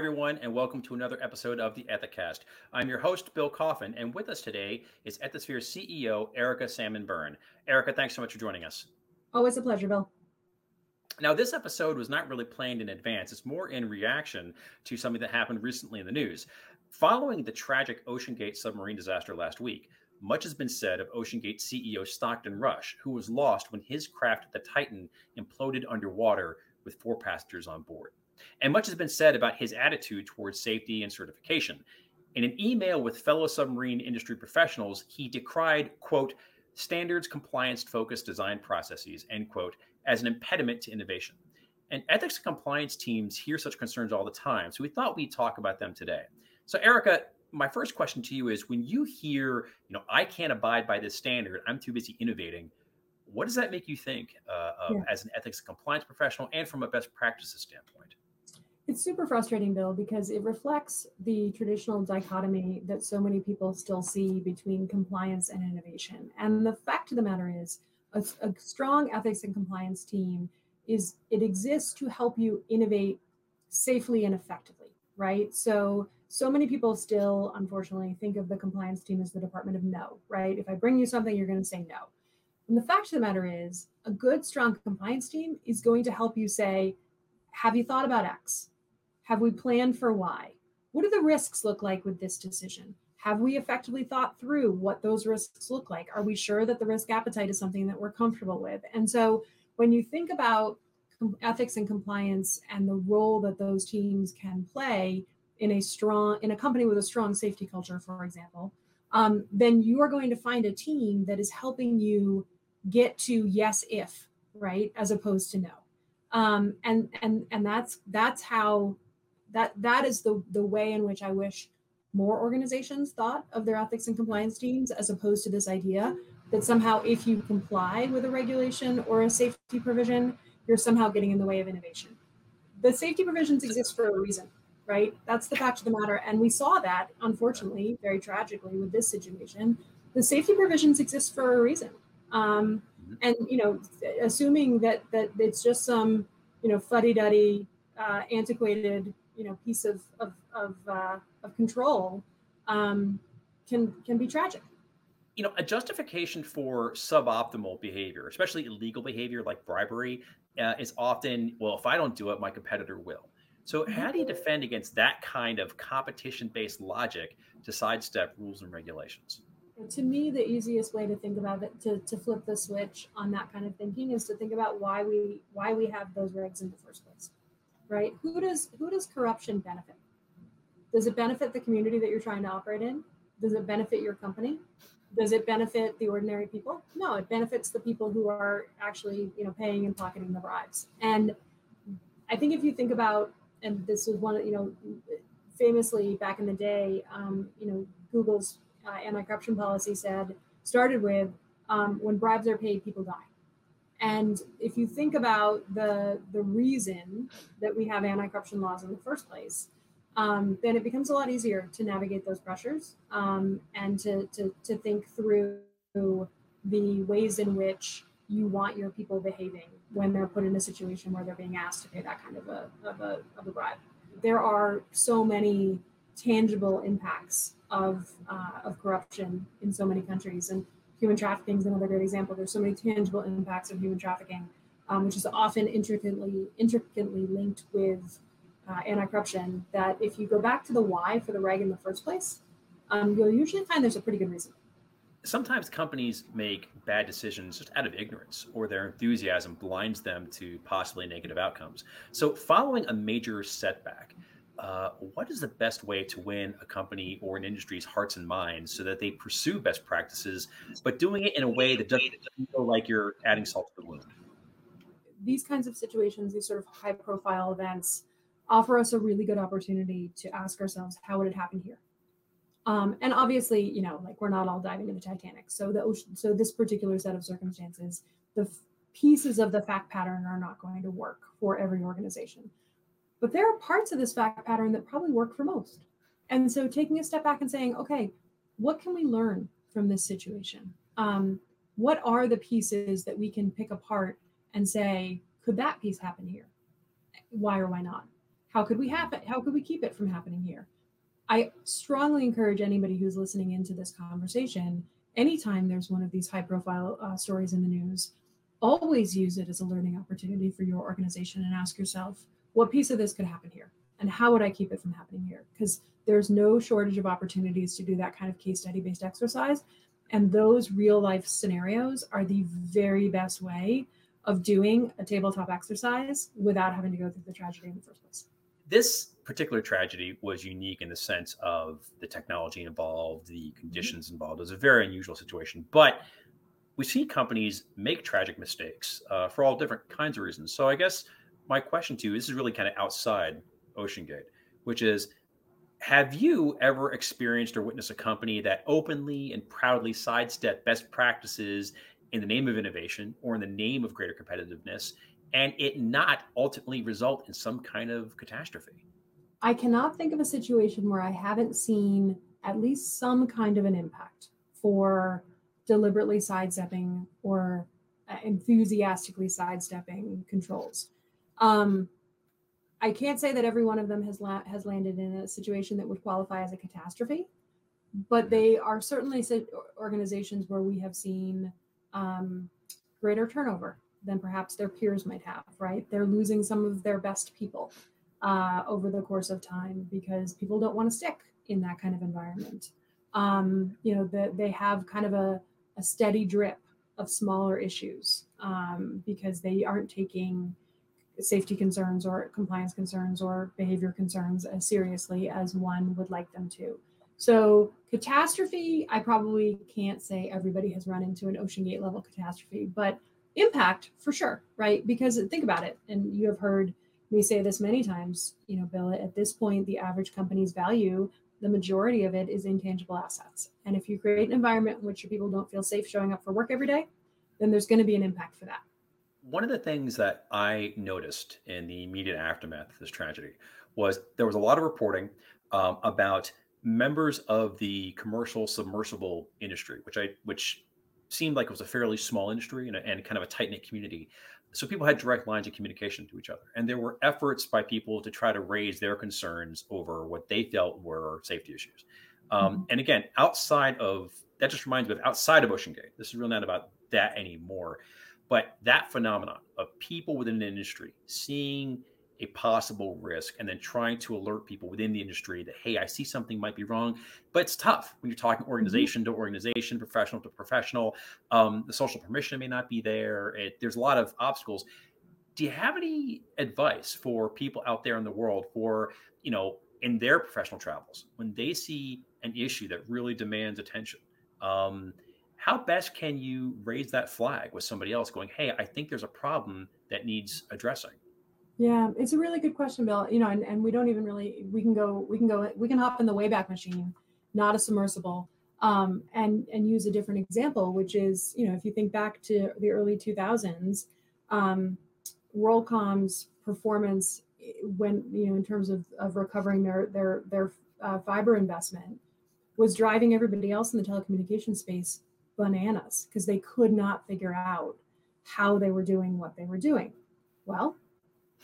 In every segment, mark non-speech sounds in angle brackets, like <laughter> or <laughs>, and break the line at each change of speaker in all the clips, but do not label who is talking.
everyone, and welcome to another episode of the Ethicast. I'm your host, Bill Coffin, and with us today is Ethisphere CEO Erica Salmon Byrne. Erica, thanks so much for joining us.
Always a pleasure, Bill.
Now, this episode was not really planned in advance. It's more in reaction to something that happened recently in the news. Following the tragic OceanGate submarine disaster last week, much has been said of OceanGate CEO Stockton Rush, who was lost when his craft, the Titan, imploded underwater with four passengers on board. And much has been said about his attitude towards safety and certification. In an email with fellow submarine industry professionals, he decried, quote, standards compliance focused design processes, end quote, as an impediment to innovation. And ethics and compliance teams hear such concerns all the time. So we thought we'd talk about them today. So, Erica, my first question to you is when you hear, you know, I can't abide by this standard, I'm too busy innovating, what does that make you think uh, of yeah. as an ethics and compliance professional and from a best practices standpoint?
It's super frustrating, Bill, because it reflects the traditional dichotomy that so many people still see between compliance and innovation. And the fact of the matter is, a, a strong ethics and compliance team is it exists to help you innovate safely and effectively, right? So so many people still unfortunately think of the compliance team as the department of no, right? If I bring you something, you're going to say no. And the fact of the matter is, a good, strong compliance team is going to help you say, Have you thought about X? Have we planned for why? What do the risks look like with this decision? Have we effectively thought through what those risks look like? Are we sure that the risk appetite is something that we're comfortable with? And so when you think about ethics and compliance and the role that those teams can play in a strong in a company with a strong safety culture for example um, then you are going to find a team that is helping you get to yes if right as opposed to no um, and and and that's that's how that that is the the way in which I wish more organizations thought of their ethics and compliance teams as opposed to this idea that somehow if you comply with a regulation or a safety provision you're somehow getting in the way of innovation. The safety provisions exist for a reason right? That's the fact of the matter. And we saw that unfortunately very tragically with this situation. The safety provisions exist for a reason. Um, and you know assuming that that it's just some you know fuddy-duddy uh, antiquated you know piece of of of, uh, of control um, can can be tragic.
You know, a justification for suboptimal behavior, especially illegal behavior like bribery, uh, is often, well, if I don't do it, my competitor will. So, mm-hmm. how do you defend against that kind of competition based logic to sidestep rules and regulations?
To me, the easiest way to think about it, to, to flip the switch on that kind of thinking, is to think about why we why we have those regs in the first place right? Who does who does corruption benefit? Does it benefit the community that you're trying to operate in? Does it benefit your company? Does it benefit the ordinary people? No, it benefits the people who are actually, you know, paying and pocketing the bribes. And I think if you think about, and this was one, you know, famously back in the day, um, you know, Google's uh, anti-corruption policy said started with um, when bribes are paid, people die. And if you think about the the reason that we have anti-corruption laws in the first place, um, then it becomes a lot easier to navigate those pressures um, and to, to to think through the ways in which you want your people behaving when they're put in a situation where they're being asked to pay that kind of a of a, of a bribe. There are so many tangible impacts of uh, of corruption in so many countries and human trafficking is another great example. There's so many tangible impacts of human trafficking, um, which is often intricately intricately linked with uh, anti-corruption. That if you go back to the why for the reg in the first place, um, you'll usually find there's a pretty good reason.
Sometimes companies make bad decisions just out of ignorance, or their enthusiasm blinds them to possibly negative outcomes. So, following a major setback, uh, what is the best way to win a company or an industry's hearts and minds so that they pursue best practices, but doing it in a way that doesn't feel like you're adding salt to the wound?
These kinds of situations, these sort of high profile events, offer us a really good opportunity to ask ourselves, how would it happen here? Um, and obviously, you know, like we're not all diving into the Titanic. So the ocean, so this particular set of circumstances, the f- pieces of the fact pattern are not going to work for every organization. But there are parts of this fact pattern that probably work for most. And so taking a step back and saying, okay, what can we learn from this situation? Um, what are the pieces that we can pick apart and say, could that piece happen here? Why or why not? how could we happen? How could we keep it from happening here? I strongly encourage anybody who's listening into this conversation, anytime there's one of these high profile uh, stories in the news, always use it as a learning opportunity for your organization and ask yourself, what piece of this could happen here? And how would I keep it from happening here? Because there's no shortage of opportunities to do that kind of case study based exercise. And those real life scenarios are the very best way of doing a tabletop exercise without having to go through the tragedy in the first place.
This particular tragedy was unique in the sense of the technology involved, the mm-hmm. conditions mm-hmm. involved. It was a very unusual situation. But we see companies make tragic mistakes uh, for all different kinds of reasons. So I guess my question to you this is really kind of outside OceanGate, which is have you ever experienced or witnessed a company that openly and proudly sidestep best practices in the name of innovation or in the name of greater competitiveness and it not ultimately result in some kind of catastrophe?
I cannot think of a situation where I haven't seen at least some kind of an impact for deliberately sidestepping or uh, enthusiastically sidestepping controls. Um, I can't say that every one of them has la- has landed in a situation that would qualify as a catastrophe, but they are certainly organizations where we have seen um, greater turnover than perhaps their peers might have. Right? They're losing some of their best people uh, over the course of time because people don't want to stick in that kind of environment. Um, you know, the, they have kind of a, a steady drip of smaller issues um, because they aren't taking safety concerns or compliance concerns or behavior concerns as seriously as one would like them to. So, catastrophe, I probably can't say everybody has run into an OceanGate level catastrophe, but impact for sure, right? Because think about it, and you have heard me say this many times, you know, Bill, at this point, the average company's value, the majority of it is intangible assets. And if you create an environment in which your people don't feel safe showing up for work every day, then there's going to be an impact for that
one of the things that I noticed in the immediate aftermath of this tragedy was there was a lot of reporting um, about members of the commercial submersible industry, which I which seemed like it was a fairly small industry and, a, and kind of a tight knit community. So people had direct lines of communication to each other, and there were efforts by people to try to raise their concerns over what they felt were safety issues. Um, mm-hmm. And again, outside of that, just reminds me of outside of OceanGate. This is really not about that anymore. But that phenomenon of people within an industry seeing a possible risk and then trying to alert people within the industry that, hey, I see something might be wrong. But it's tough when you're talking mm-hmm. organization to organization, professional to professional. Um, the social permission may not be there. It, there's a lot of obstacles. Do you have any advice for people out there in the world for, you know, in their professional travels when they see an issue that really demands attention? Um, how best can you raise that flag with somebody else going, hey, I think there's a problem that needs addressing?
Yeah, it's a really good question, Bill. You know, and, and we don't even really we can go we can go we can hop in the Wayback Machine, not a submersible, um, and and use a different example, which is you know if you think back to the early 2000s, um, WorldCom's performance eh, when you know in terms of, of recovering their their their uh, fiber investment was driving everybody else in the telecommunications space bananas because they could not figure out how they were doing what they were doing. Well,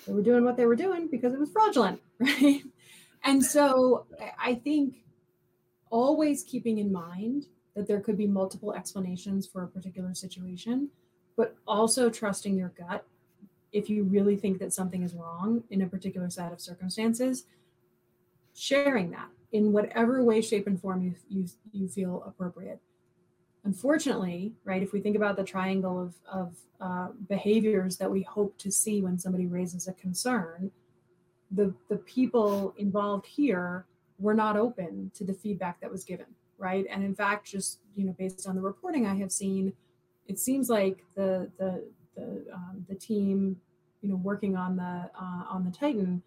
they were doing what they were doing because it was fraudulent, <laughs> right? And so I think always keeping in mind that there could be multiple explanations for a particular situation, but also trusting your gut if you really think that something is wrong in a particular set of circumstances, sharing that in whatever way, shape, and form you, you, you feel appropriate unfortunately, right, if we think about the triangle of, of uh, behaviors that we hope to see when somebody raises a concern, the, the people involved here were not open to the feedback that was given, right? And in fact, just you know, based on the reporting I have seen, it seems like the the the um, the team, you know, working on the uh, on the Titan,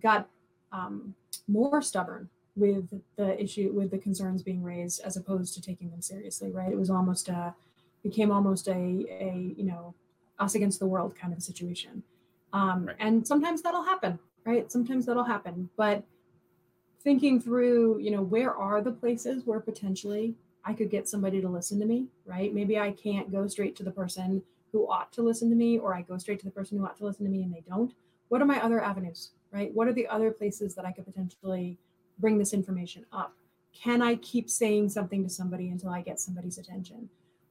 got um, more stubborn with the issue with the concerns being raised as opposed to taking them seriously right? It was almost a became almost a a you know us against the world kind of situation. Um, right. and sometimes that'll happen right? Sometimes that'll happen. But thinking through you know where are the places where potentially i could get somebody to listen to me right? Maybe i can't go straight to the person who ought to listen to me or i go straight to the person who ought to listen to me and they don't. What are my other avenues right? What are the other places that I could potentially bring this information up? Can I keep saying something to somebody until I get somebody's attention?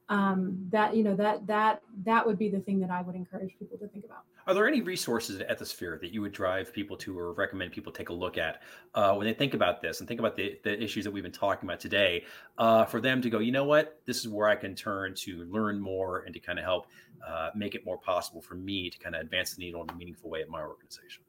um, that you know that that that would be the thing that I would encourage people to think about.
Are there any resources at Ethisphere that you would drive people to or recommend people take a look at uh, when they think about this and think about the, the issues that we've been talking about today? Uh, for them to go, you know what, this is where I can turn to learn more and to kind of help uh, make it more possible for me to kind of advance the needle in a meaningful way at my organization.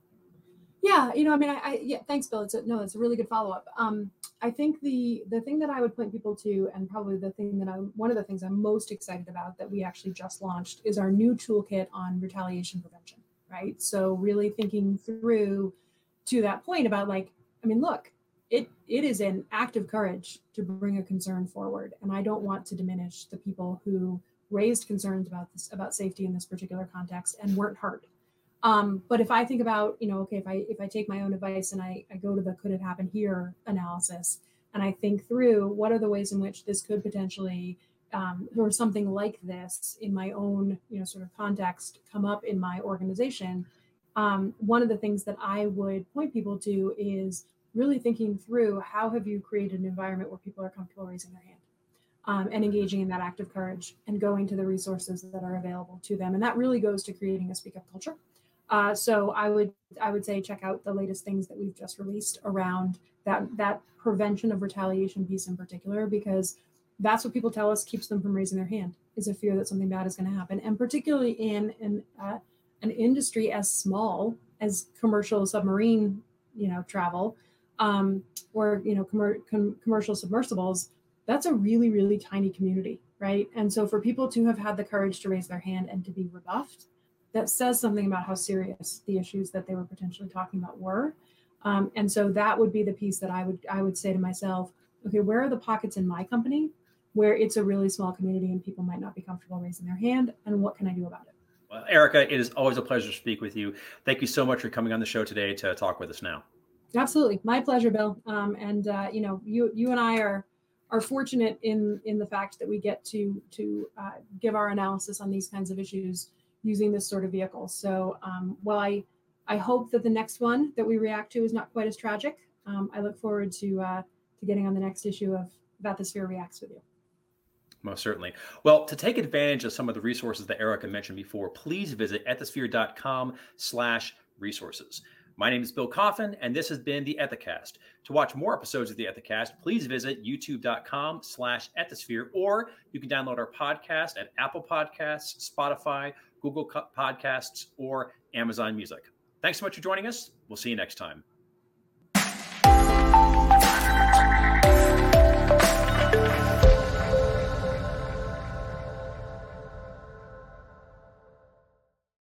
Yeah, you know, I mean, I, I yeah, thanks, Bill. It's a, no, it's a really good follow up. Um, I think the the thing that I would point people to, and probably the thing that I'm one of the things I'm most excited about that we actually just launched is our new toolkit on retaliation prevention. Right. So really thinking through to that point about like, I mean, look, it it is an act of courage to bring a concern forward, and I don't want to diminish the people who raised concerns about this about safety in this particular context and weren't heard um, but if I think about, you know, okay, if I if I take my own advice and I, I go to the could it happen here analysis and I think through what are the ways in which this could potentially um, or something like this in my own, you know, sort of context come up in my organization, um, one of the things that I would point people to is really thinking through how have you created an environment where people are comfortable raising their hand um, and engaging in that act of courage and going to the resources that are available to them. And that really goes to creating a speak up culture. Uh, so I would I would say check out the latest things that we've just released around that that prevention of retaliation piece in particular because that's what people tell us keeps them from raising their hand is a fear that something bad is going to happen. And particularly in in uh, an industry as small as commercial submarine you know travel um, or you know com- com- commercial submersibles that's a really really tiny community right? And so for people to have had the courage to raise their hand and to be rebuffed that says something about how serious the issues that they were potentially talking about were. Um, and so that would be the piece that I would I would say to myself, okay, where are the pockets in my company where it's a really small community and people might not be comfortable raising their hand, and what can I do about it?
Well, Erica, it is always a pleasure to speak with you. Thank you so much for coming on the show today to talk with us now.
Absolutely, my pleasure, Bill. Um, and uh, you know, you you and I are are fortunate in in the fact that we get to to uh, give our analysis on these kinds of issues using this sort of vehicle. So um, while I, I hope that the next one that we react to is not quite as tragic, um, I look forward to, uh, to getting on the next issue of Ethisphere Reacts with you.
Most certainly. Well, to take advantage of some of the resources that Erica mentioned before, please visit ethisphere.com slash resources. My name is Bill Coffin, and this has been the Ethicast. To watch more episodes of the Ethicast, please visit youtube.com slash ethisphere, or you can download our podcast at Apple Podcasts, Spotify, Google Podcasts, or Amazon Music. Thanks so much for joining us. We'll see you next time.